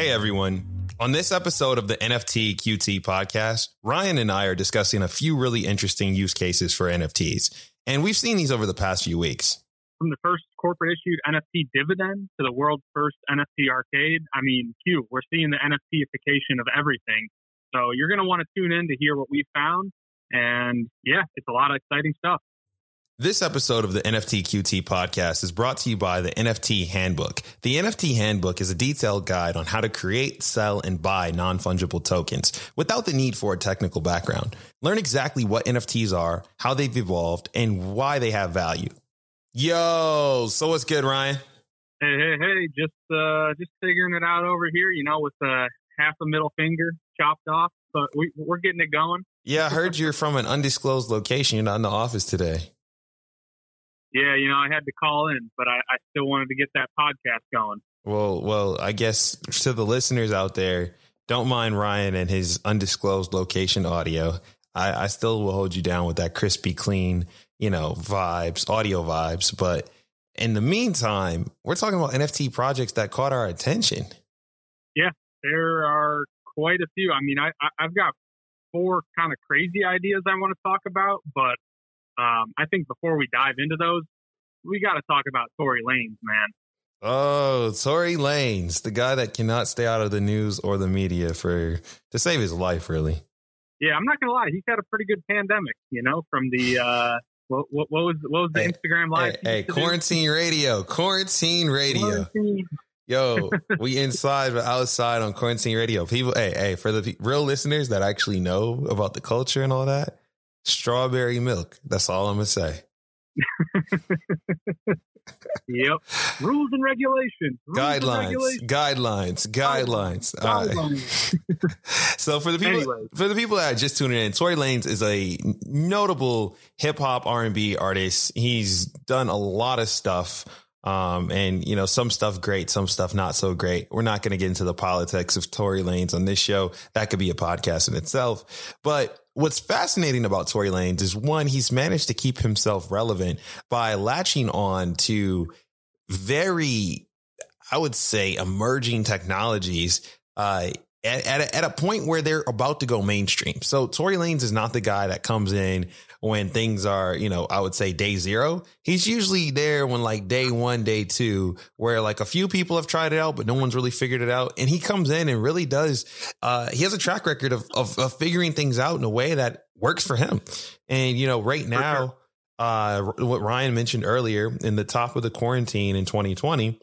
Hey everyone. On this episode of the NFT QT podcast, Ryan and I are discussing a few really interesting use cases for NFTs. And we've seen these over the past few weeks. From the first corporate issued NFT dividend to the world's first NFT arcade, I mean, Q, we're seeing the NFTification of everything. So you're going to want to tune in to hear what we found. And yeah, it's a lot of exciting stuff. This episode of the NFT QT podcast is brought to you by the NFT Handbook. The NFT Handbook is a detailed guide on how to create, sell, and buy non fungible tokens without the need for a technical background. Learn exactly what NFTs are, how they've evolved, and why they have value. Yo, so what's good, Ryan? Hey, hey, hey, just uh, just figuring it out over here. You know, with uh, half a middle finger chopped off, but we, we're getting it going. Yeah, I heard you're from an undisclosed location. You're not in the office today. Yeah, you know, I had to call in, but I, I still wanted to get that podcast going. Well, well, I guess to the listeners out there, don't mind Ryan and his undisclosed location audio. I, I still will hold you down with that crispy, clean, you know, vibes, audio vibes. But in the meantime, we're talking about NFT projects that caught our attention. Yeah, there are quite a few. I mean, I, I I've got four kind of crazy ideas I want to talk about, but um, I think before we dive into those, we got to talk about Tory Lanez, man. Oh, Tory Lanez, the guy that cannot stay out of the news or the media for to save his life, really. Yeah, I'm not gonna lie, he's had a pretty good pandemic, you know, from the uh, what, what, what was what was the hey, Instagram live? Hey, hey quarantine do? radio, quarantine radio. Quarantine. Yo, we inside but outside on quarantine radio. People, hey, hey, for the real listeners that actually know about the culture and all that, strawberry milk. That's all I'm gonna say. yep. Rules and regulations. Rules guidelines, and regulations. guidelines. Guidelines. Guidelines. Right. so for the people anyway. for the people that are just tuning in, Tory Lanez is a notable hip hop R and B artist. He's done a lot of stuff. Um, and you know, some stuff great, some stuff not so great. We're not going to get into the politics of Tory Lanez on this show. That could be a podcast in itself. But what's fascinating about Tory Lanez is one, he's managed to keep himself relevant by latching on to very, I would say, emerging technologies. Uh, at, at a, at a point where they're about to go mainstream. So Tory Lanez is not the guy that comes in when things are, you know, I would say day zero. He's usually there when like day one, day two, where like a few people have tried it out, but no one's really figured it out. And he comes in and really does, uh, he has a track record of, of, of figuring things out in a way that works for him. And, you know, right now, uh, what Ryan mentioned earlier in the top of the quarantine in 2020,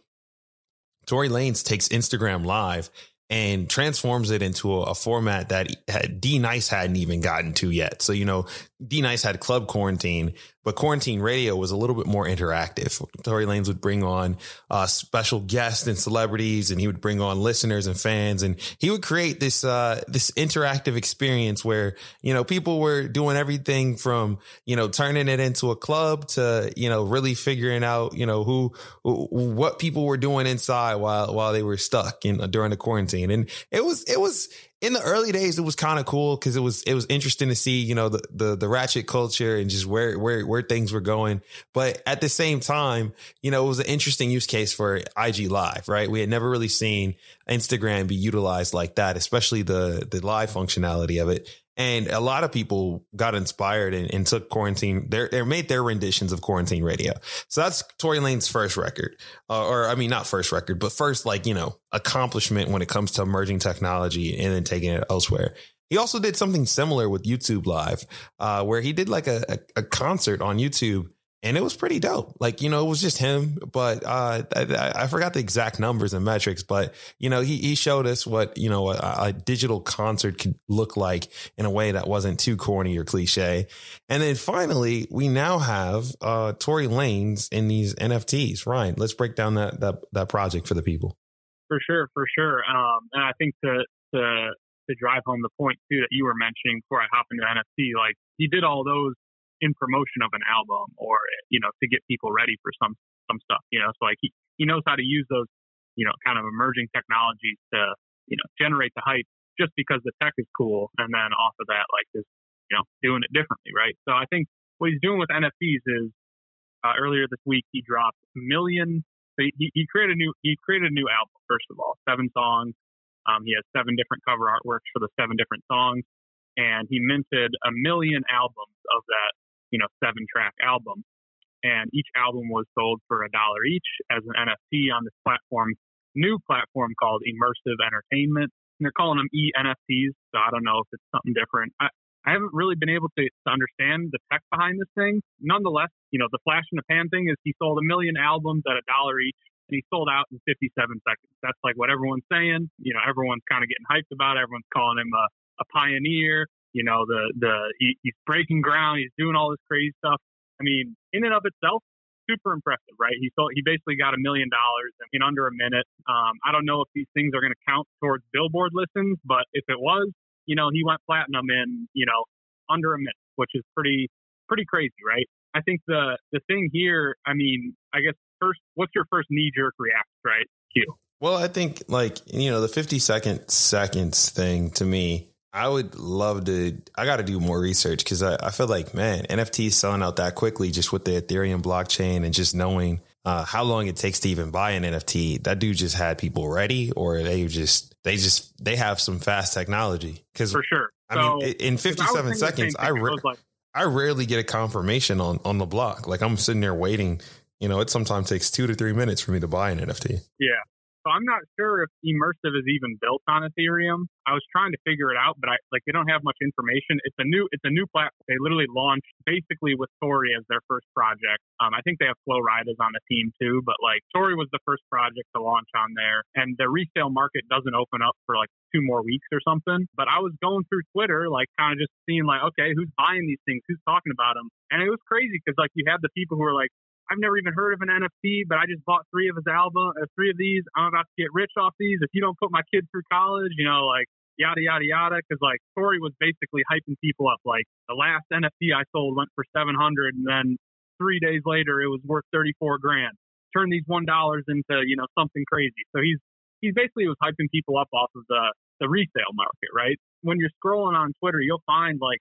Tory Lanez takes Instagram live and transforms it into a, a format that D Nice hadn't even gotten to yet. So, you know, D Nice had club quarantine, but quarantine radio was a little bit more interactive. Tory Lanez would bring on uh, special guests and celebrities, and he would bring on listeners and fans, and he would create this uh, this interactive experience where you know people were doing everything from you know turning it into a club to you know really figuring out you know who, who what people were doing inside while while they were stuck in during the quarantine, and it was it was in the early days, it was kind of cool because it was it was interesting to see you know the, the the ratchet culture and just where where where things were going. But at the same time, you know, it was an interesting use case for IG Live, right? We had never really seen Instagram be utilized like that, especially the the live functionality of it. And a lot of people got inspired and, and took quarantine. They they made their renditions of quarantine radio. So that's Tory Lane's first record, uh, or I mean, not first record, but first like you know accomplishment when it comes to emerging technology and then taking it elsewhere. He also did something similar with YouTube Live, uh, where he did like a, a, a concert on YouTube and it was pretty dope. Like, you know, it was just him, but, uh, I, I, forgot the exact numbers and metrics, but, you know, he, he showed us what, you know, a, a, digital concert could look like in a way that wasn't too corny or cliche. And then finally, we now have, uh, Tory Lanez in these NFTs. Ryan, let's break down that, that, that project for the people. For sure. For sure. Um, and I think to, to, to drive home the point too that you were mentioning before I hop into NFT, like he did all those in promotion of an album or you know to get people ready for some some stuff you know? So like he, he knows how to use those you know kind of emerging technologies to you know generate the hype just because the tech is cool and then off of that like just you know doing it differently right? So i think what he's doing with nfts is uh, earlier this week he dropped a million so he, he created a new he created a new album first of all seven songs. Um, he has seven different cover artworks for the seven different songs, and he minted a million albums of that, you know, seven track album. And each album was sold for a dollar each as an NFT on this platform, new platform called Immersive Entertainment. And they're calling them ENFTs, so I don't know if it's something different. I, I haven't really been able to, to understand the tech behind this thing. Nonetheless, you know, the flash in the pan thing is he sold a million albums at a dollar each and he sold out in 57 seconds. That's like what everyone's saying. You know, everyone's kind of getting hyped about. It. Everyone's calling him a, a pioneer. You know, the the he, he's breaking ground. He's doing all this crazy stuff. I mean, in and of itself, super impressive, right? He sold, he basically got a million dollars in under a minute. Um, I don't know if these things are going to count towards Billboard listens, but if it was, you know, he went platinum in you know under a minute, which is pretty pretty crazy, right? I think the the thing here, I mean, I guess first, what's your first knee jerk reaction, right? Q. Well, I think like you know the fifty second seconds thing to me. I would love to. I got to do more research because I, I, feel like man, NFTs selling out that quickly just with the Ethereum blockchain and just knowing uh, how long it takes to even buy an NFT. That dude just had people ready, or they just they just they have some fast technology. Because for sure, I so, mean, in fifty seven seconds, I ra- like, I rarely get a confirmation on on the block. Like I'm sitting there waiting you know, it sometimes takes two to three minutes for me to buy an NFT. Yeah. So I'm not sure if immersive is even built on Ethereum. I was trying to figure it out, but I like they don't have much information. It's a new it's a new platform. They literally launched basically with Tory as their first project. Um, I think they have Flo Rida on the team too, but like Tory was the first project to launch on there, and the resale market doesn't open up for like two more weeks or something. But I was going through Twitter, like kind of just seeing like, okay, who's buying these things? Who's talking about them? And it was crazy because like you had the people who were like, I've never even heard of an NFT, but I just bought three of his album, uh, three of these. I'm about to get rich off these. If you don't put my kid through college, you know, like yada yada yada. Because like Tory was basically hyping people up. Like the last NFT I sold went for 700, and then three days later it was worth 34 grand. Turn these one dollars into you know something crazy. So he's he's basically was hyping people up off of the the resale market, right? When you're scrolling on Twitter, you'll find like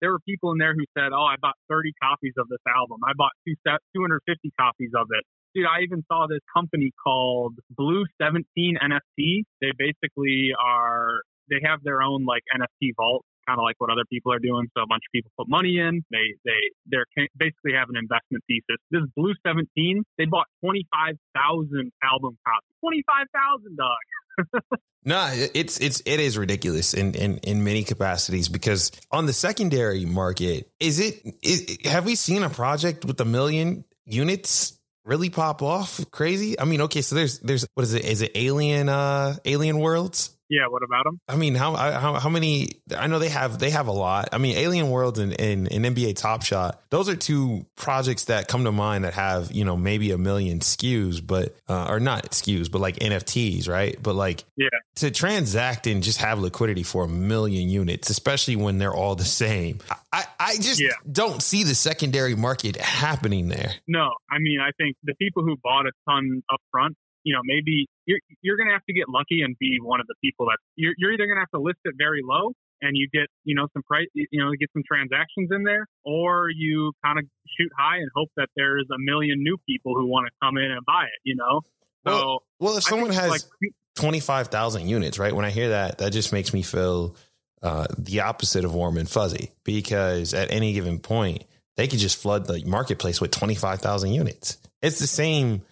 there were people in there who said, "Oh, I bought 30 copies of this album. I bought two 250 copies of it." Dude, I even saw this company called Blue 17 NFT. They basically are they have their own like NFT vault, kind of like what other people are doing. So a bunch of people put money in. They they they're basically have an investment thesis. This Blue 17, they bought 25,000 album copies. 25,000 dog. no, it's it's it is ridiculous in, in in many capacities because on the secondary market, is it is have we seen a project with a million units really pop off crazy? I mean, okay, so there's there's what is it? Is it Alien uh Alien Worlds? Yeah, what about them? I mean, how how how many? I know they have they have a lot. I mean, Alien Worlds and, and, and NBA Top Shot. Those are two projects that come to mind that have you know maybe a million SKUs, but uh, or not SKUs, but like NFTs, right? But like yeah, to transact and just have liquidity for a million units, especially when they're all the same. I I just yeah. don't see the secondary market happening there. No, I mean, I think the people who bought a ton up front you know, maybe you're you're going to have to get lucky and be one of the people that you're you're either going to have to list it very low and you get you know some price you know get some transactions in there, or you kind of shoot high and hope that there's a million new people who want to come in and buy it. You know, so well, well if someone has like, twenty five thousand units, right? When I hear that, that just makes me feel uh, the opposite of warm and fuzzy because at any given point they could just flood the marketplace with twenty five thousand units. It's the same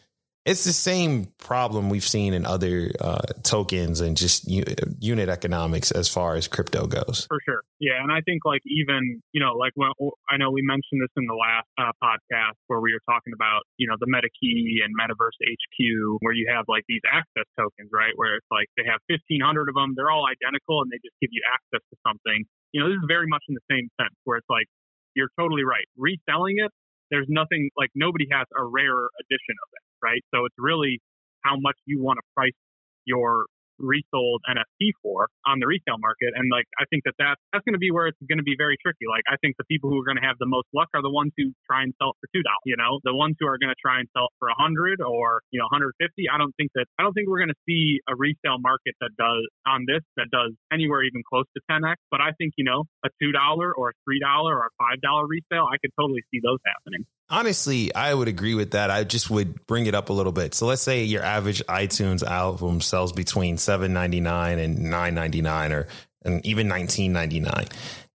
it's the same problem we've seen in other uh, tokens and just u- unit economics as far as crypto goes. For sure. Yeah. And I think, like, even, you know, like, when, I know we mentioned this in the last uh, podcast where we were talking about, you know, the MetaKey and Metaverse HQ, where you have like these access tokens, right? Where it's like they have 1,500 of them, they're all identical, and they just give you access to something. You know, this is very much in the same sense where it's like, you're totally right. Reselling it, there's nothing like nobody has a rare edition of it right? So it's really how much you want to price your resold NFT for on the resale market. And like, I think that, that that's going to be where it's going to be very tricky. Like, I think the people who are going to have the most luck are the ones who try and sell it for $2, you know, the ones who are going to try and sell it for a hundred or, you know, 150. I don't think that, I don't think we're going to see a resale market that does on this, that does anywhere even close to 10X. But I think, you know, a $2 or a $3 or a $5 resale, I could totally see those happening. Honestly, I would agree with that. I just would bring it up a little bit. So let's say your average iTunes album sells between seven ninety nine and nine ninety nine, or and even nineteen ninety nine.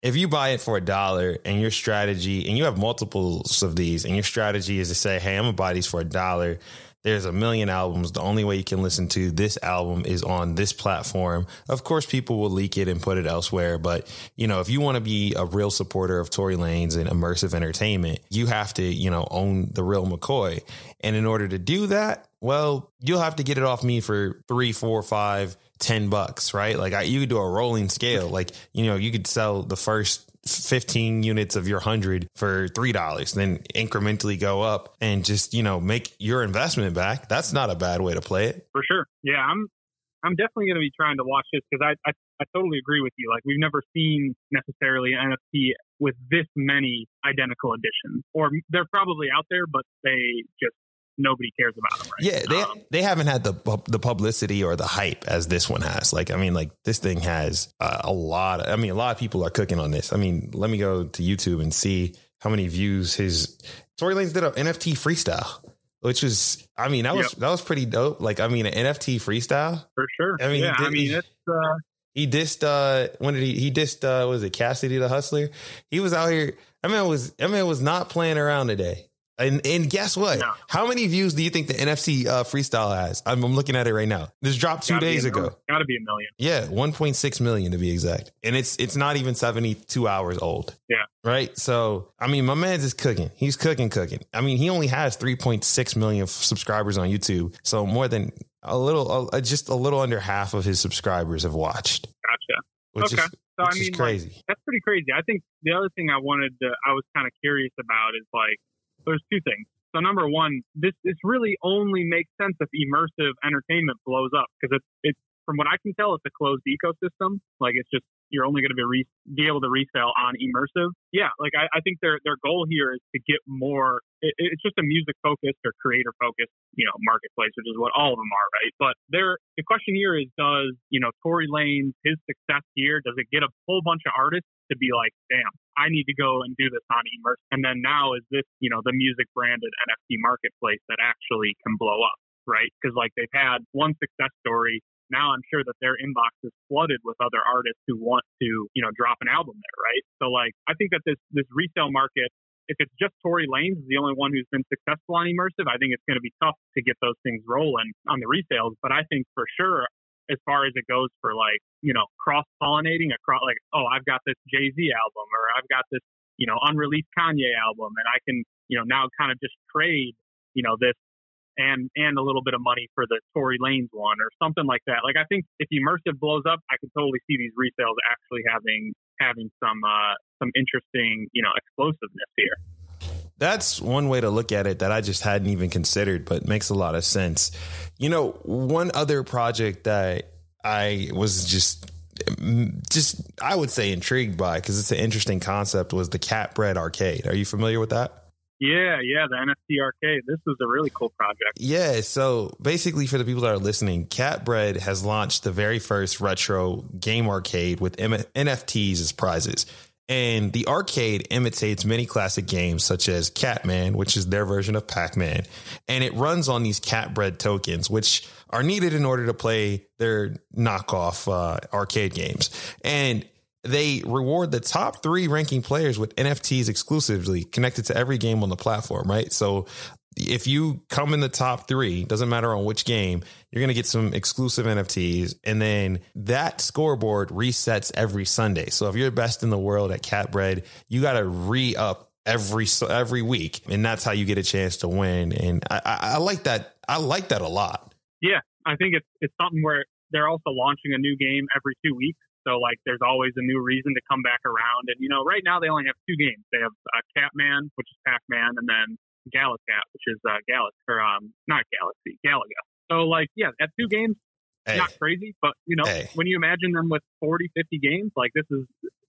If you buy it for a dollar and your strategy, and you have multiples of these, and your strategy is to say, "Hey, I'm gonna buy these for a dollar." There's a million albums. The only way you can listen to this album is on this platform. Of course, people will leak it and put it elsewhere. But, you know, if you want to be a real supporter of Tory Lanez and immersive entertainment, you have to, you know, own the real McCoy. And in order to do that, well, you'll have to get it off me for three, four, five, ten bucks, right? Like I, you could do a rolling scale. Like, you know, you could sell the first 15 units of your 100 for $3 then incrementally go up and just you know make your investment back. That's not a bad way to play it. For sure. Yeah i'm i'm definitely going to be trying to watch this because I, I i totally agree with you. Like we've never seen necessarily an nft with this many identical editions or they're probably out there but they just nobody cares about them. Right? Yeah, they um, they haven't had the the publicity or the hype as this one has. Like, I mean, like this thing has uh, a lot. Of, I mean, a lot of people are cooking on this. I mean, let me go to YouTube and see how many views his Tory Lanez did an NFT freestyle. Which was, I mean, that was yep. that was pretty dope. Like, I mean, an NFT freestyle for sure. I mean, yeah, I mean, it's uh, he dissed uh when did he he dissed uh was it Cassidy the hustler? He was out here. I mean, was I mean, was not playing around today. And and guess what? No. How many views do you think the NFT uh, freestyle has? I'm, I'm, looking at it right now. This dropped two days ago. Got to be a million. Yeah, 1.6 million to be exact. And it's it's not even 72 hours old. Yeah. Right. So I mean, my man's is cooking. He's cooking, cooking. I mean, he only has 3.6 million subscribers on YouTube. So more than a little, uh, just a little under half of his subscribers have watched. Gotcha. Which okay. Is, so I mean, crazy. Like, that's pretty crazy. I think the other thing I wanted to, I was kind of curious about is like there's two things. So number one, this this really only makes sense if immersive entertainment blows up because it's it's from what I can tell, it's a closed ecosystem. Like it's just you're only going to be re- be able to resell on immersive. Yeah, like I, I think their their goal here is to get more. It, it's just a music focused or creator focused, you know, marketplace, which is what all of them are, right? But there, the question here is, does you know Tory Lanez his success here? Does it get a whole bunch of artists to be like, damn, I need to go and do this on Immerse. And then now is this, you know, the music branded NFT marketplace that actually can blow up, right? Because like they've had one success story. Now I'm sure that their inbox is flooded with other artists who want to, you know, drop an album there, right? So like I think that this this resale market if it's just Tory Lanez is the only one who's been successful on immersive, I think it's going to be tough to get those things rolling on the resales. But I think for sure as far as it goes for like, you know, cross pollinating across like, oh, I've got this Jay Z album or I've got this, you know, unreleased Kanye album and I can, you know, now kind of just trade, you know, this and and a little bit of money for the Tory Lanez one or something like that. Like I think if immersive blows up, I can totally see these resales actually having having some uh some interesting, you know, explosiveness here that's one way to look at it that I just hadn't even considered, but makes a lot of sense. You know, one other project that I was just just I would say intrigued by because it's an interesting concept was the cat bread arcade. Are you familiar with that? Yeah, yeah, the NFT arcade. This is a really cool project. Yeah, so basically for the people that are listening, Cat Bread has launched the very first retro game arcade with M- NFTs as prizes. And the arcade imitates many classic games such as Catman, which is their version of Pac Man. And it runs on these cat bread tokens, which are needed in order to play their knockoff uh, arcade games. And they reward the top three ranking players with NFTs exclusively connected to every game on the platform, right? So if you come in the top three, doesn't matter on which game, you're going to get some exclusive NFTs. And then that scoreboard resets every Sunday. So if you're best in the world at Catbread, you got to re up every every week, and that's how you get a chance to win. And I, I, I like that. I like that a lot. Yeah, I think it's it's something where they're also launching a new game every two weeks. So like, there's always a new reason to come back around. And you know, right now they only have two games. They have uh, Catman, which is Pac-Man, and then Galacat, which is uh, Galaxy or um, not Galaxy, Galaga. So like, yeah, at two games, hey. not crazy, but you know, hey. when you imagine them with 40, 50 games, like this is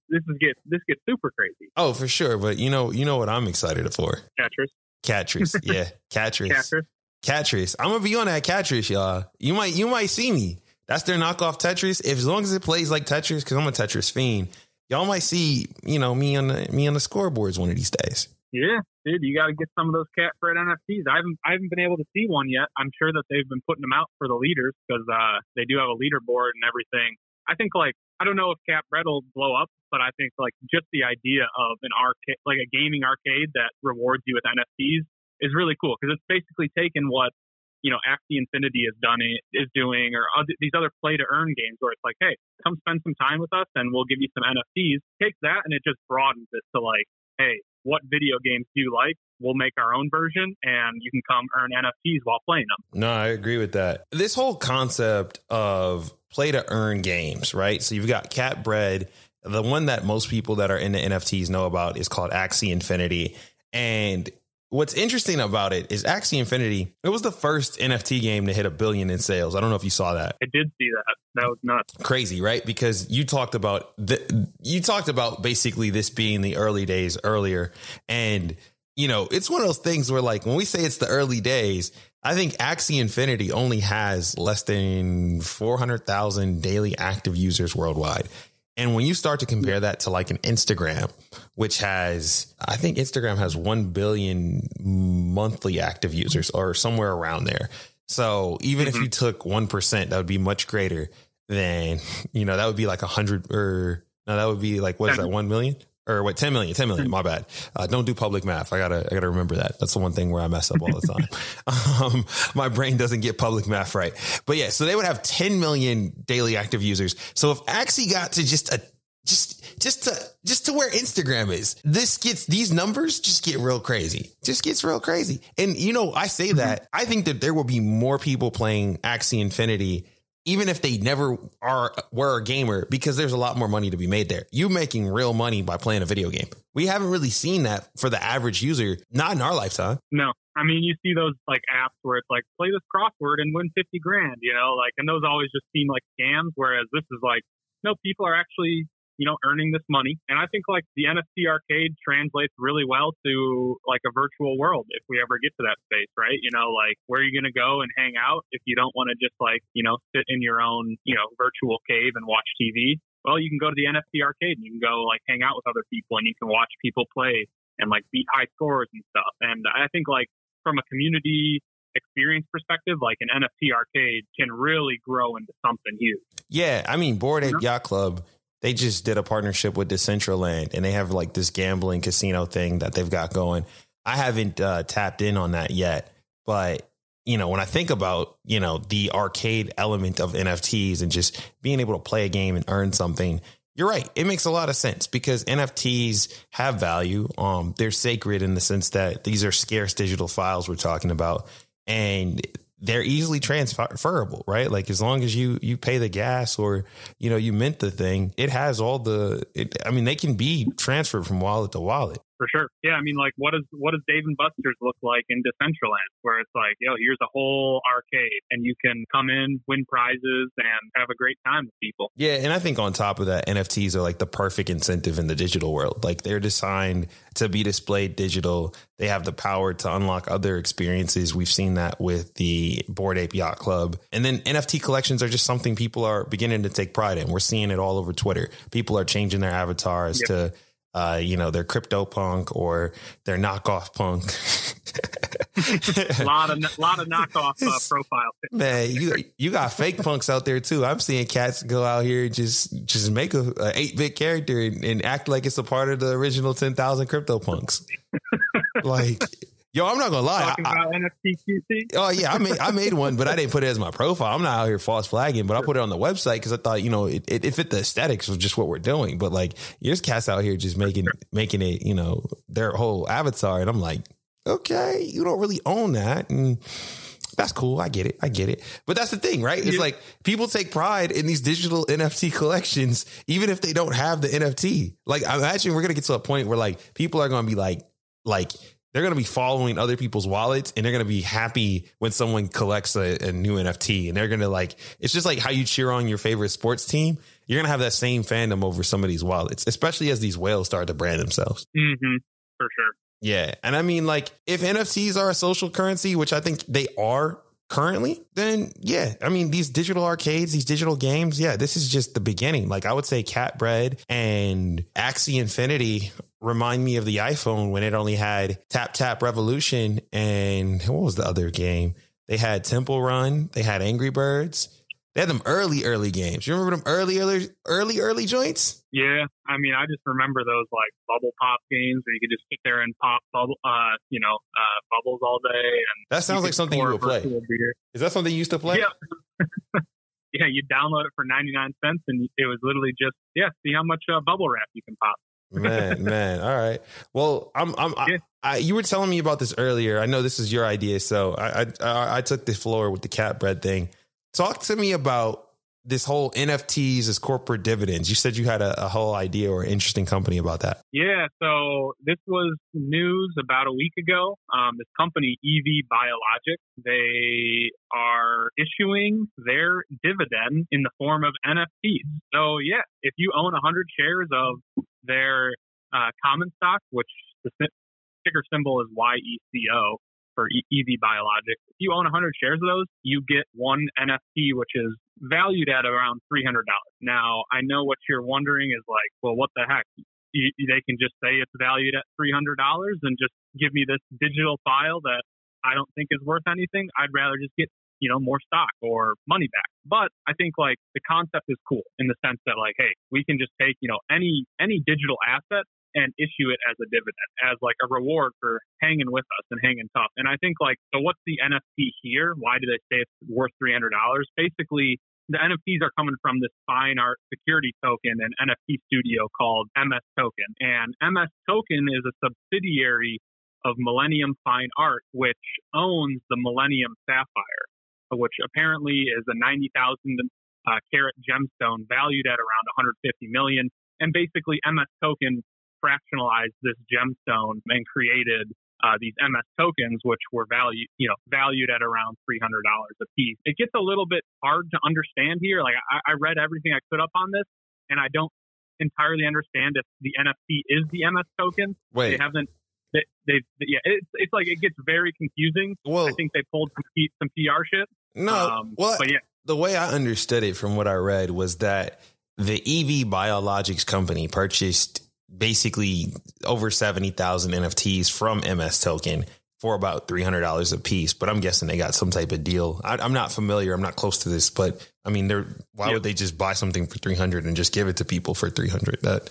this is get this gets super crazy. Oh, for sure. But you know, you know what I'm excited for? Catris. Catris, yeah, Catris. Catris. Catris. I'm gonna be on that Catris, y'all. You might you might see me. That's their knockoff Tetris. If as long as it plays like Tetris, because I'm a Tetris fiend, y'all might see you know me on the me on the scoreboards one of these days. Yeah, dude, you got to get some of those cat bread NFTs. I haven't I haven't been able to see one yet. I'm sure that they've been putting them out for the leaders because uh, they do have a leaderboard and everything. I think like I don't know if cat bread will blow up, but I think like just the idea of an arcade, like a gaming arcade that rewards you with NFTs, is really cool because it's basically taken what you know Axie Infinity has done is doing, or other, these other play to earn games where it's like, hey, come spend some time with us and we'll give you some NFTs. Take that and it just broadens it to like, hey, what video games do you like? We'll make our own version and you can come earn NFTs while playing them. No, I agree with that. This whole concept of play to earn games, right? So you've got Cat Bread. The one that most people that are into NFTs know about is called Axie Infinity. And what's interesting about it is Axie Infinity. It was the first NFT game to hit a billion in sales. I don't know if you saw that. I did see that. That was nuts. Crazy, right? Because you talked about the you talked about basically this being the early days earlier, and you know it's one of those things where like when we say it's the early days. I think Axie Infinity only has less than 400,000 daily active users worldwide. And when you start to compare that to like an Instagram, which has, I think Instagram has 1 billion monthly active users or somewhere around there. So even mm-hmm. if you took 1%, that would be much greater than, you know, that would be like a hundred or no, that would be like, what is that? 1 million? Or what 10 million 10 million my bad. Uh, don't do public math. I gotta i gotta remember that. That's the one thing where i mess up all the time. Um, my brain doesn't get public math right. But yeah so they would have 10 million daily active users. So if axie got to just a just just to just to where instagram is this gets these numbers just get real crazy. Just gets real crazy. And you know i say that i think that there will be more people playing axie infinity even if they never are were a gamer because there's a lot more money to be made there. You making real money by playing a video game. We haven't really seen that for the average user, not in our lifetime. No. I mean, you see those like apps where it's like play this crossword and win 50 grand, you know, like and those always just seem like scams whereas this is like no people are actually you know, earning this money. And I think like the NFT arcade translates really well to like a virtual world if we ever get to that space, right? You know, like where are you going to go and hang out if you don't want to just like, you know, sit in your own, you know, virtual cave and watch TV? Well, you can go to the NFT arcade and you can go like hang out with other people and you can watch people play and like beat high scores and stuff. And I think like from a community experience perspective, like an NFT arcade can really grow into something huge. Yeah, I mean, Bored Ape Yacht Club they just did a partnership with Decentraland and they have like this gambling casino thing that they've got going. I haven't uh, tapped in on that yet, but you know, when I think about, you know, the arcade element of NFTs and just being able to play a game and earn something, you're right. It makes a lot of sense because NFTs have value. Um, they're sacred in the sense that these are scarce digital files we're talking about. And they're easily transferable, right? Like as long as you you pay the gas or you know you mint the thing, it has all the. It, I mean, they can be transferred from wallet to wallet for sure. Yeah, I mean, like, what does what does Dave and Buster's look like in Decentraland, where it's like, yo, here's a whole arcade, and you can come in, win prizes, and have a great time with people. Yeah, and I think on top of that, NFTs are like the perfect incentive in the digital world. Like, they're designed to be displayed digital. They have the power to unlock other experiences. We've seen that with the Bored Ape Yacht Club, and then NFT collections are just something people are beginning to take pride in. We're seeing it all over Twitter. People are changing their avatars yep. to uh, you know, their crypto punk or their knockoff punk. a lot of lot of knockoff uh, profiles. Man, you you got fake punks out there too. I'm seeing cats go out here just just make a, eight bit character and, and, act like it's a part of the original ten thousand crypto punks. like Yo, I'm not gonna lie. Talking I, about NFTQT. Oh yeah, I made I made one, but I didn't put it as my profile. I'm not out here false flagging, but I put it on the website because I thought you know it, it, it, fit the aesthetics of just what we're doing. But like, there's cats out here just making making it, you know, their whole avatar, and I'm like, okay, you don't really own that, and that's cool. I get it. I get it. But that's the thing, right? It's yeah. like people take pride in these digital NFT collections, even if they don't have the NFT. Like, I imagine we're gonna get to a point where like people are gonna be like, like they're going to be following other people's wallets and they're going to be happy when someone collects a, a new NFT and they're going to like, it's just like how you cheer on your favorite sports team. You're going to have that same fandom over some of these wallets, especially as these whales start to brand themselves. Mm-hmm, for sure. Yeah. And I mean, like, if NFTs are a social currency, which I think they are currently, then yeah, I mean, these digital arcades, these digital games, yeah, this is just the beginning. Like, I would say Cat Bread and Axie Infinity remind me of the iPhone when it only had Tap Tap Revolution and what was the other game? They had Temple Run, they had Angry Birds. They had them early, early games. You remember them early, early, early, early joints? Yeah, I mean, I just remember those like bubble pop games where you could just sit there and pop bubble, uh, you know, uh, bubbles all day. And that sounds like something you would play. Is that something you used to play? Yeah. yeah, you download it for ninety nine cents, and it was literally just yeah, see how much uh, bubble wrap you can pop. Man, man. All right. Well, I'm, I'm. I, I, you were telling me about this earlier. I know this is your idea, so I, I, I took the floor with the cat bread thing. Talk to me about this whole NFTs as corporate dividends. You said you had a, a, whole idea or interesting company about that. Yeah, so this was news about a week ago. Um, this company, EV Biologics, they are issuing their dividend in the form of NFTs. So, yeah, if you own 100 shares of their uh, common stock, which the ticker symbol is YECO, for EV Biologics. If you own 100 shares of those, you get one NFT, which is valued at around $300. Now, I know what you're wondering is like, well, what the heck? You, they can just say it's valued at $300 and just give me this digital file that I don't think is worth anything. I'd rather just get you know more stock or money back but i think like the concept is cool in the sense that like hey we can just take you know any any digital asset and issue it as a dividend, as like a reward for hanging with us and hanging tough. And I think like, so what's the NFT here? Why do they say it's worth $300? Basically, the NFTs are coming from this fine art security token and NFT studio called MS Token. And MS Token is a subsidiary of Millennium Fine Art, which owns the Millennium Sapphire, which apparently is a 90,000 uh, carat gemstone valued at around 150 million. And basically, MS Token fractionalized this gemstone and created uh, these MS tokens, which were valued, you know, valued at around three hundred dollars a piece. It gets a little bit hard to understand here. Like I, I read everything I could up on this, and I don't entirely understand if the NFT is the MS token. Wait, they haven't. They, they, yeah, it's it's like it gets very confusing. Well, I think they pulled some, some PR shit. No, um, well, but yeah, the way I understood it from what I read was that the EV Biologics company purchased basically over 70,000 NFTs from MS Token for about $300 a piece. But I'm guessing they got some type of deal. I, am not familiar. I'm not close to this, but I mean, they're, why yeah. would they just buy something for 300 and just give it to people for 300? That,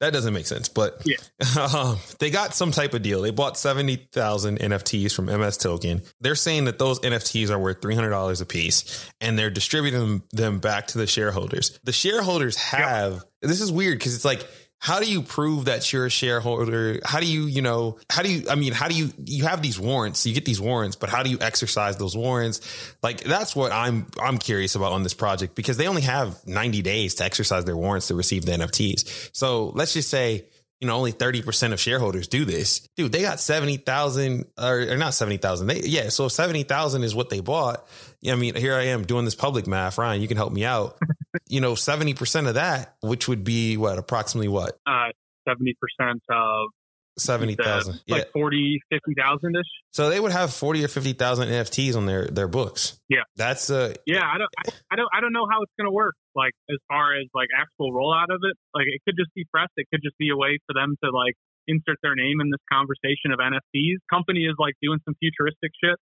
that doesn't make sense, but yeah. uh, they got some type of deal. They bought 70,000 NFTs from MS Token. They're saying that those NFTs are worth $300 a piece and they're distributing them back to the shareholders. The shareholders have, yep. this is weird because it's like, how do you prove that you're a shareholder? How do you, you know, how do you, I mean, how do you, you have these warrants, you get these warrants, but how do you exercise those warrants? Like that's what I'm, I'm curious about on this project because they only have 90 days to exercise their warrants to receive the NFTs. So let's just say, you know, only 30% of shareholders do this. Dude, they got 70,000 or, or, not 70,000. They, yeah. So 70,000 is what they bought. I mean, here I am doing this public math. Ryan, you can help me out. you know, 70% of that, which would be what, approximately what? Uh, 70% of 70,000. Like yeah. 40, 50,000 ish. So they would have 40 or 50,000 NFTs on their, their books. Yeah. That's uh Yeah, I don't I, I don't I don't know how it's going to work like as far as like actual rollout of it. Like it could just be press, it could just be a way for them to like insert their name in this conversation of NFTs. Company is like doing some futuristic shit.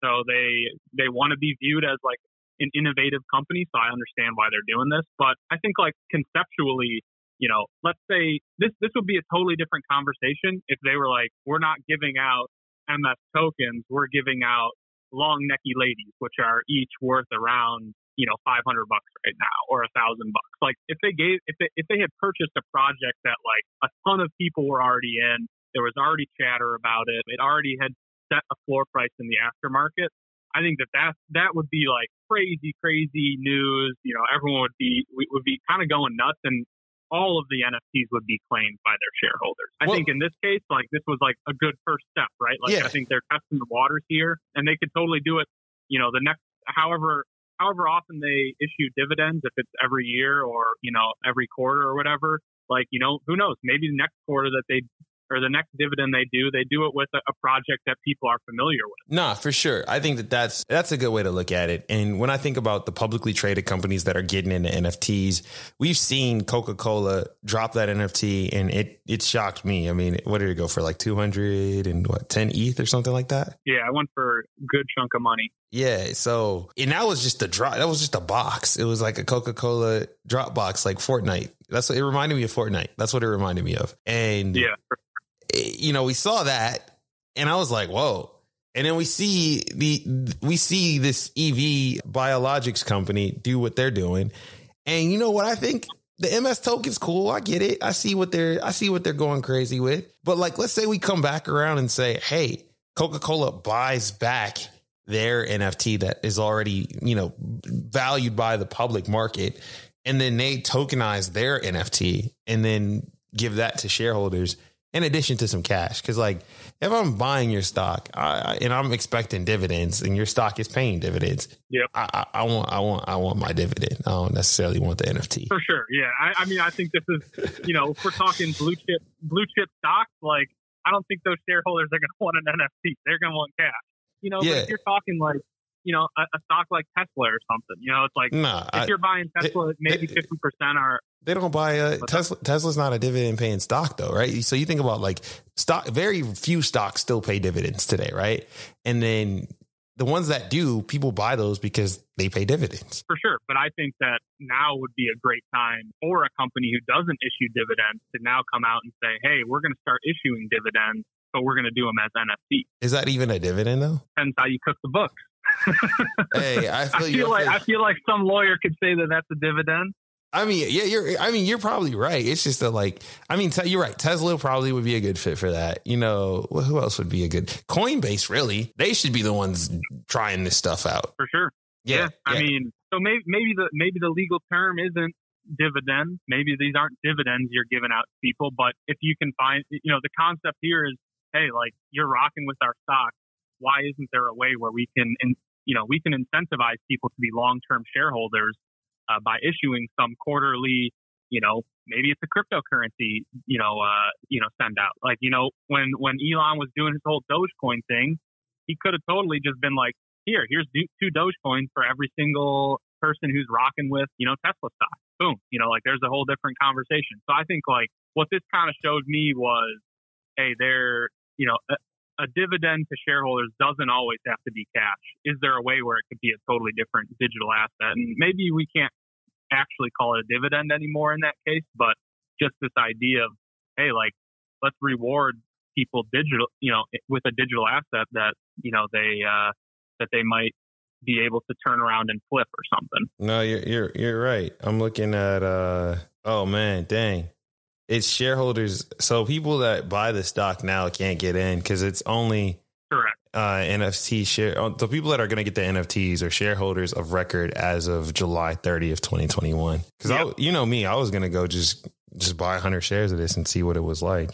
So they they want to be viewed as like an innovative company, so I understand why they're doing this. But I think like conceptually, you know, let's say this this would be a totally different conversation if they were like, we're not giving out MS tokens, we're giving out Long Neckie Ladies, which are each worth around you know 500 bucks right now or a thousand bucks. Like if they gave if they if they had purchased a project that like a ton of people were already in, there was already chatter about it, it already had set a floor price in the aftermarket. I think that that that would be like crazy, crazy news. You know, everyone would be would be kind of going nuts, and all of the NFTs would be claimed by their shareholders. I well, think in this case, like this was like a good first step, right? Like yeah. I think they're testing the waters here, and they could totally do it. You know, the next, however, however often they issue dividends, if it's every year or you know every quarter or whatever. Like you know, who knows? Maybe the next quarter that they or the next dividend they do, they do it with a, project that people are familiar with. Nah, for sure. I think that that's that's a good way to look at it. And when I think about the publicly traded companies that are getting into NFTs, we've seen Coca Cola drop that NFT, and it it shocked me. I mean, what did it go for? Like two hundred and what ten ETH or something like that? Yeah, I went for a good chunk of money. Yeah, so and that was just a drop. That was just a box. It was like a Coca Cola drop box, like Fortnite. That's what it reminded me of. Fortnite. That's what it reminded me of. And yeah, eh, you know, we saw that and I was like, whoa. And then we see the we see this EV biologics company do what they're doing. And you know what I think? The MS token's cool. I get it. I see what they're I see what they're going crazy with. But like let's say we come back around and say, hey, Coca-Cola buys back their NFT that is already, you know, valued by the public market. And then they tokenize their NFT and then give that to shareholders in addition to some cash. Cause like if I'm buying your stock I, and I'm expecting dividends and your stock is paying dividends, yeah, I, I, I, want, I want, I want my dividend. I don't necessarily want the NFT for sure. Yeah. I, I mean, I think this is, you know, if we're talking blue chip, blue chip stocks, like I don't think those shareholders are going to want an NFT. They're going to want cash. You know, yeah. if you're talking like you know, a, a, stock like Tesla or something. You know, it's like nah, if I, you're buying Tesla, it, maybe fifty percent are. They don't buy a Tesla. Tesla's not a dividend paying stock though, right? So you think about like stock. Very few stocks still pay dividends today, right? And then the ones that do, people buy those because they pay dividends. For sure. But I think that now would be a great time for a company who doesn't issue dividends to now come out and say, hey, we're going to start issuing dividends, but we're going to do them as NFT. Is that even a dividend though? Depends how you cook the books hey, I feel, I feel like I feel like some lawyer could say that that's a dividend. I mean, yeah, you're. I mean, you're probably right. It's just that, like, I mean, you're right. Tesla probably would be a good fit for that. You know, who else would be a good Coinbase? Really, they should be the ones trying this stuff out for sure. Yeah, yeah. I yeah. mean, so maybe maybe the maybe the legal term isn't dividend. Maybe these aren't dividends you're giving out to people. But if you can find, you know, the concept here is, hey, like you're rocking with our stock why isn't there a way where we can, you know, we can incentivize people to be long-term shareholders uh, by issuing some quarterly, you know, maybe it's a cryptocurrency, you know, uh, you know, send out. Like, you know, when when Elon was doing his whole Dogecoin thing, he could have totally just been like, here, here's two Dogecoins for every single person who's rocking with, you know, Tesla stock. Boom, you know, like there's a whole different conversation. So I think like what this kind of showed me was, hey, they're, you know, a dividend to shareholders doesn't always have to be cash. Is there a way where it could be a totally different digital asset? And maybe we can't actually call it a dividend anymore in that case, but just this idea of, hey, like, let's reward people digital, you know, with a digital asset that, you know, they, uh, that they might be able to turn around and flip or something. No, you're, you're, you're right. I'm looking at, uh, oh man, dang it's shareholders. So people that buy the stock now can't get in because it's only correct uh, NFT share. Uh, the people that are going to get the NFTs are shareholders of record as of July 30th, 2021. Because yep. you know me, I was going to go just just buy 100 shares of this and see what it was like.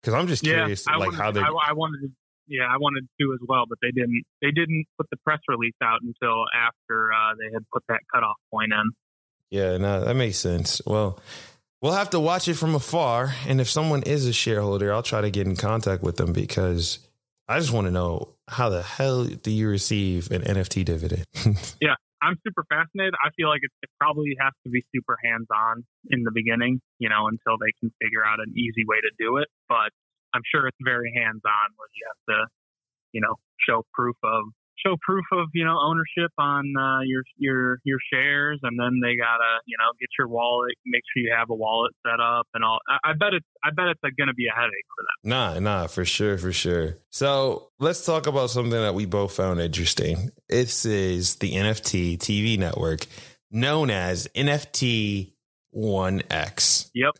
Because I'm just curious, yeah, like wanted, how they. I, I wanted to yeah, I wanted to as well, but they didn't. They didn't put the press release out until after uh, they had put that cutoff point in. Yeah, no, that makes sense. Well, We'll have to watch it from afar. And if someone is a shareholder, I'll try to get in contact with them because I just want to know how the hell do you receive an NFT dividend? yeah, I'm super fascinated. I feel like it, it probably has to be super hands on in the beginning, you know, until they can figure out an easy way to do it. But I'm sure it's very hands on where you have to, you know, show proof of show proof of you know ownership on uh, your your your shares, and then they gotta you know get your wallet, make sure you have a wallet set up, and all. I, I bet it's I bet it's going to be a headache for them. Nah, nah, for sure, for sure. So let's talk about something that we both found interesting. This is the NFT TV network known as NFT One X. Yep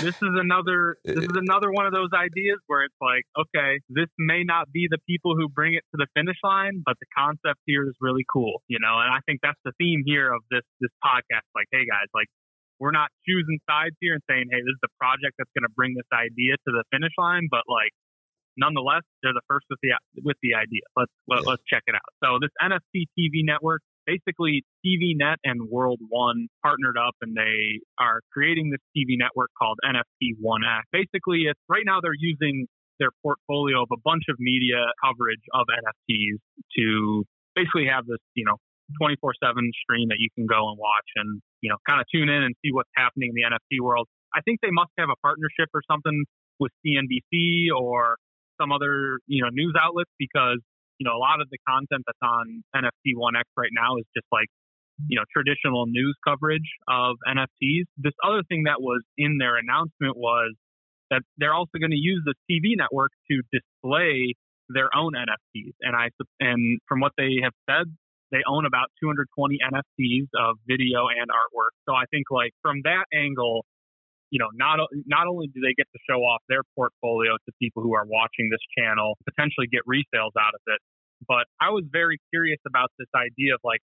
this is another this is another one of those ideas where it's like, okay, this may not be the people who bring it to the finish line, but the concept here is really cool, you know. And I think that's the theme here of this this podcast. Like, hey guys, like we're not choosing sides here and saying, hey, this is the project that's going to bring this idea to the finish line, but like nonetheless, they're the first with the with the idea. Let's let, us let us check it out. So this NFT TV network basically TVNet and World One partnered up and they are creating this TV network called NFT 1X. Basically, it's right now they're using their portfolio of a bunch of media coverage of NFTs to basically have this, you know, 24 7 stream that you can go and watch and, you know, kind of tune in and see what's happening in the NFT world. I think they must have a partnership or something with CNBC or some other, you know, news outlets because, you know, a lot of the content that's on NFT 1X right now is just like, you know, traditional news coverage of NFTs. This other thing that was in their announcement was that they're also going to use the TV network to display their own NFTs. And I and from what they have said, they own about 220 NFTs of video and artwork. So I think like from that angle, you know, not not only do they get to show off their portfolio to people who are watching this channel, potentially get resales out of it, but I was very curious about this idea of like,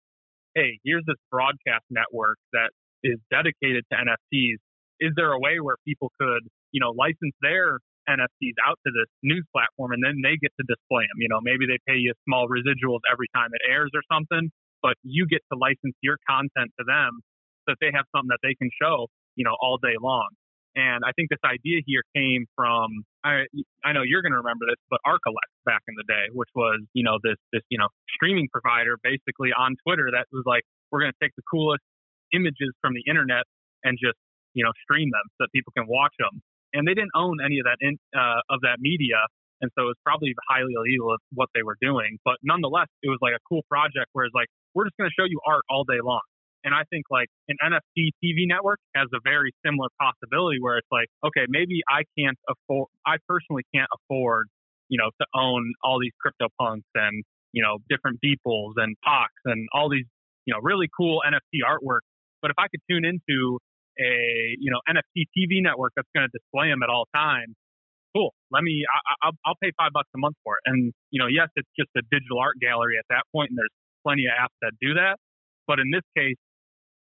hey, here's this broadcast network that is dedicated to NFTs. Is there a way where people could, you know, license their NFTs out to this news platform and then they get to display them. You know, maybe they pay you small residuals every time it airs or something, but you get to license your content to them so that they have something that they can show, you know, all day long. And I think this idea here came from I I know you're going to remember this, but Arcalex back in the day, which was you know this this you know streaming provider basically on Twitter that was like we're going to take the coolest images from the internet and just you know stream them so that people can watch them and they didn't own any of that in, uh, of that media, and so it was probably highly illegal what they were doing. But nonetheless, it was like a cool project where it's like we're just going to show you art all day long. And I think like an NFT TV network has a very similar possibility where it's like, okay, maybe I can't afford, I personally can't afford, you know, to own all these crypto punks and, you know, different Beeples and Paks and all these, you know, really cool NFT artwork. But if I could tune into a you know NFT TV network that's going to display them at all times, cool. Let me I, will I'll pay five bucks a month for it. And you know, yes, it's just a digital art gallery at that point, and there's plenty of apps that do that. But in this case,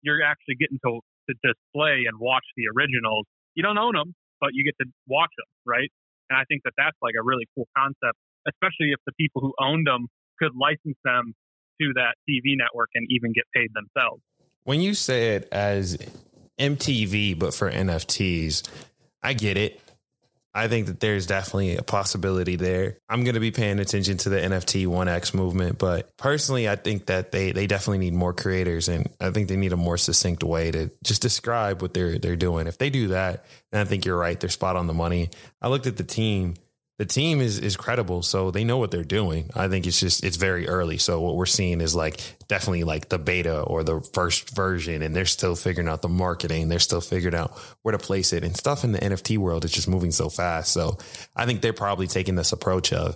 you're actually getting to to display and watch the originals. You don't own them, but you get to watch them, right? And I think that that's like a really cool concept, especially if the people who owned them could license them to that TV network and even get paid themselves. When you say it as MTV, but for NFTs. I get it. I think that there's definitely a possibility there. I'm going to be paying attention to the NFT 1X movement, but personally, I think that they they definitely need more creators, and I think they need a more succinct way to just describe what they're they're doing. If they do that, then I think you're right. They're spot on the money. I looked at the team the team is is credible, so they know what they're doing. I think it's just it's very early. So what we're seeing is like definitely like the beta or the first version, and they're still figuring out the marketing. They're still figuring out where to place it and stuff in the NFT world is just moving so fast. So I think they're probably taking this approach of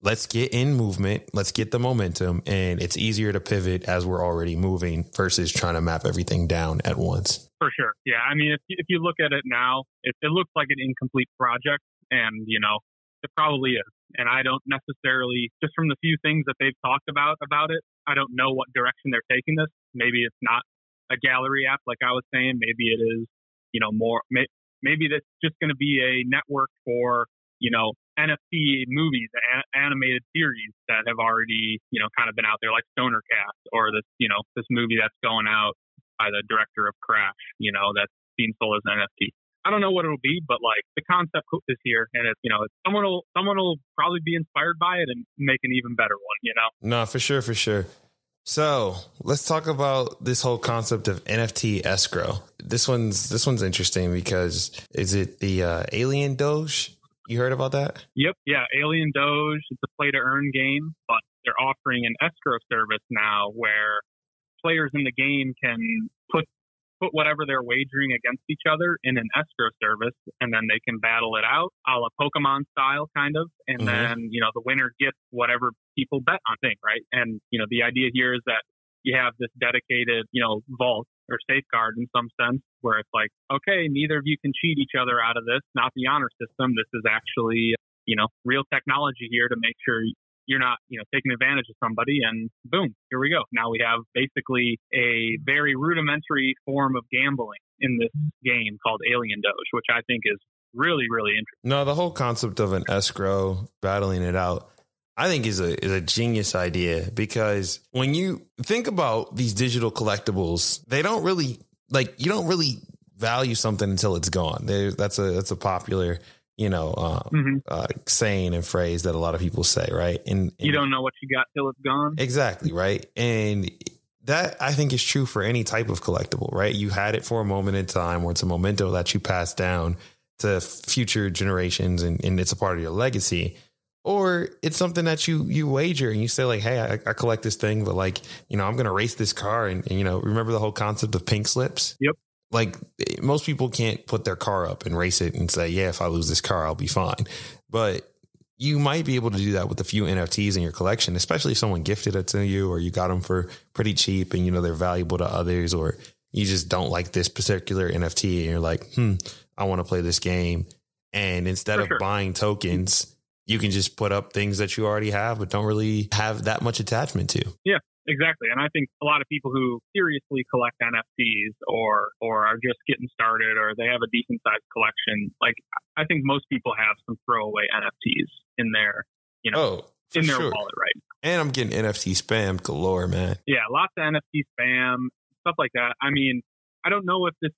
let's get in movement, let's get the momentum, and it's easier to pivot as we're already moving versus trying to map everything down at once. For sure, yeah. I mean, if if you look at it now, it, it looks like an incomplete project, and you know it probably is. And I don't necessarily, just from the few things that they've talked about about it, I don't know what direction they're taking this. Maybe it's not a gallery app, like I was saying. Maybe it is, you know, more. May, maybe that's just going to be a network for, you know, NFT movies, a- animated series that have already, you know, kind of been out there, like Stoner Cats or this, you know, this movie that's going out by the director of Crash, you know, that's being sold as an NFT. I don't know what it'll be, but like the concept is here, and it's you know someone will someone will probably be inspired by it and make an even better one. You know? No, for sure, for sure. So let's talk about this whole concept of NFT escrow. This one's this one's interesting because is it the uh, Alien Doge? You heard about that? Yep, yeah, Alien Doge. It's a play to earn game, but they're offering an escrow service now where players in the game can put put whatever they're wagering against each other in an escrow service, and then they can battle it out, a la Pokemon style, kind of. And mm-hmm. then you know the winner gets whatever people bet on thing, right? And you know the idea here is that you have this dedicated, you know, vault or safeguard in some sense, where it's like, okay, neither of you can cheat each other out of this. Not the honor system. This is actually, you know, real technology here to make sure you're not, you know, taking advantage of somebody and boom, here we go. Now we have basically a very rudimentary form of gambling in this game called Alien Doge, which I think is really, really interesting. No, the whole concept of an escrow battling it out. I think is a is a genius idea because when you think about these digital collectibles, they don't really like you don't really value something until it's gone. There, that's a that's a popular you know um, mm-hmm. uh, saying and phrase that a lot of people say, right? And, and you don't know what you got till it's gone. Exactly right, and that I think is true for any type of collectible, right? You had it for a moment in time, or it's a memento that you pass down to future generations, and, and it's a part of your legacy or it's something that you you wager and you say like hey I, I collect this thing but like you know i'm gonna race this car and, and, you know remember the whole concept of pink slips yep like most people can't put their car up and race it and say yeah if i lose this car i'll be fine but you might be able to do that with a few nfts in your collection especially if someone gifted it to you or you got them for pretty cheap and you know they're valuable to others or you just don't like this particular nft and you're like hmm i want to play this game and instead for of sure. buying tokens you can just put up things that you already have, but don't really have that much attachment to. Yeah, exactly. And I think a lot of people who seriously collect NFTs or or are just getting started or they have a decent sized collection, like I think most people have some throwaway NFTs in their, you know, oh, in their sure. wallet right now. And I'm getting NFT spam galore, man. Yeah, lots of NFT spam, stuff like that. I mean, I don't know if this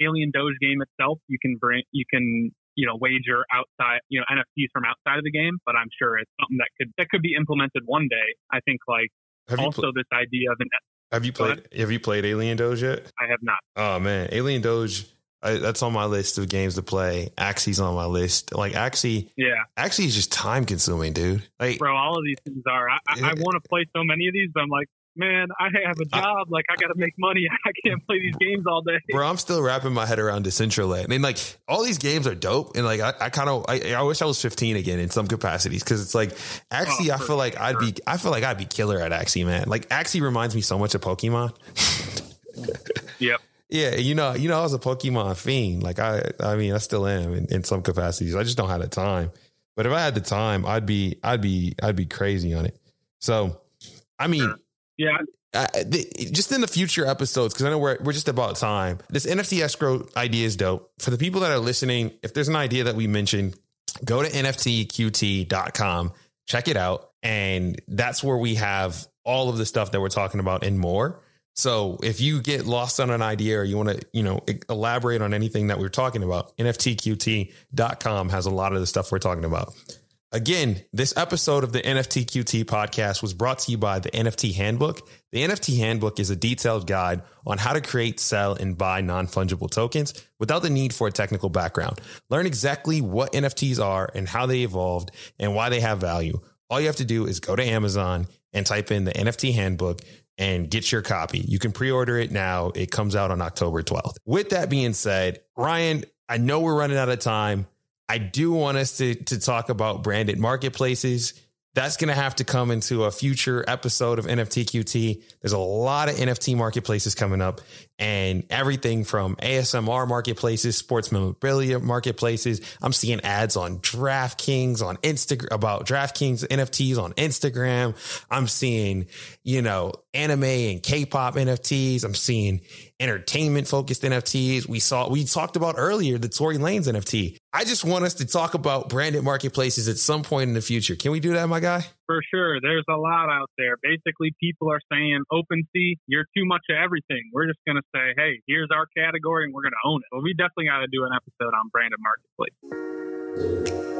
Alien Doge game itself you can bring you can you know wager outside you know NFTs from outside of the game, but I'm sure it's something that could that could be implemented one day. I think like have also pl- this idea of an have you played have you played Alien Doge yet? I have not. Oh man, Alien Doge. I, that's on my list of games to play. Axie's on my list. Like Axie, yeah, Axie is just time consuming, dude. Like, bro, all of these things are. I, I, I want to play so many of these, but I'm like, man, I have a job. I, like, I got to make money. I can't play these games all day. Bro, I'm still wrapping my head around Decentraland. I mean, like, all these games are dope. And, like, I, I kind of, I, I, wish I was 15 again in some capacities because it's like, Axie, oh, I feel like sure. I'd be, I feel like I'd be killer at Axie, man. Like, Axie reminds me so much of Pokemon. yep. Yeah, you know, you know, I was a Pokemon fiend. Like I, I mean, I still am in, in some capacities. I just don't have the time. But if I had the time, I'd be, I'd be, I'd be crazy on it. So, I mean, yeah, uh, the, just in the future episodes, because I know we're, we're just about time. This NFT escrow idea is dope. For the people that are listening, if there's an idea that we mentioned, go to NFTQT.com, check it out. And that's where we have all of the stuff that we're talking about and more. So if you get lost on an idea or you want to, you know, elaborate on anything that we're talking about, NFTQT.com has a lot of the stuff we're talking about. Again, this episode of the NFTQT podcast was brought to you by the NFT Handbook. The NFT Handbook is a detailed guide on how to create, sell, and buy non fungible tokens without the need for a technical background. Learn exactly what NFTs are and how they evolved and why they have value. All you have to do is go to Amazon and type in the NFT Handbook and get your copy. You can pre order it now. It comes out on October 12th. With that being said, Ryan, I know we're running out of time. I do want us to to talk about branded marketplaces. That's going to have to come into a future episode of NFTQT. There's a lot of NFT marketplaces coming up and everything from ASMR marketplaces, sports memorabilia marketplaces. I'm seeing ads on DraftKings on Instagram about DraftKings NFTs on Instagram. I'm seeing, you know, anime and K-pop NFTs. I'm seeing entertainment focused NFTs. We saw, we talked about earlier the Tory Lanez NFT. I just want us to talk about branded marketplaces at some point in the future. Can we do that, my guy? For sure. There's a lot out there. Basically, people are saying, OpenSea, you're too much of everything. We're just going to say, hey, here's our category and we're going to own it. Well, we definitely got to do an episode on branded marketplace.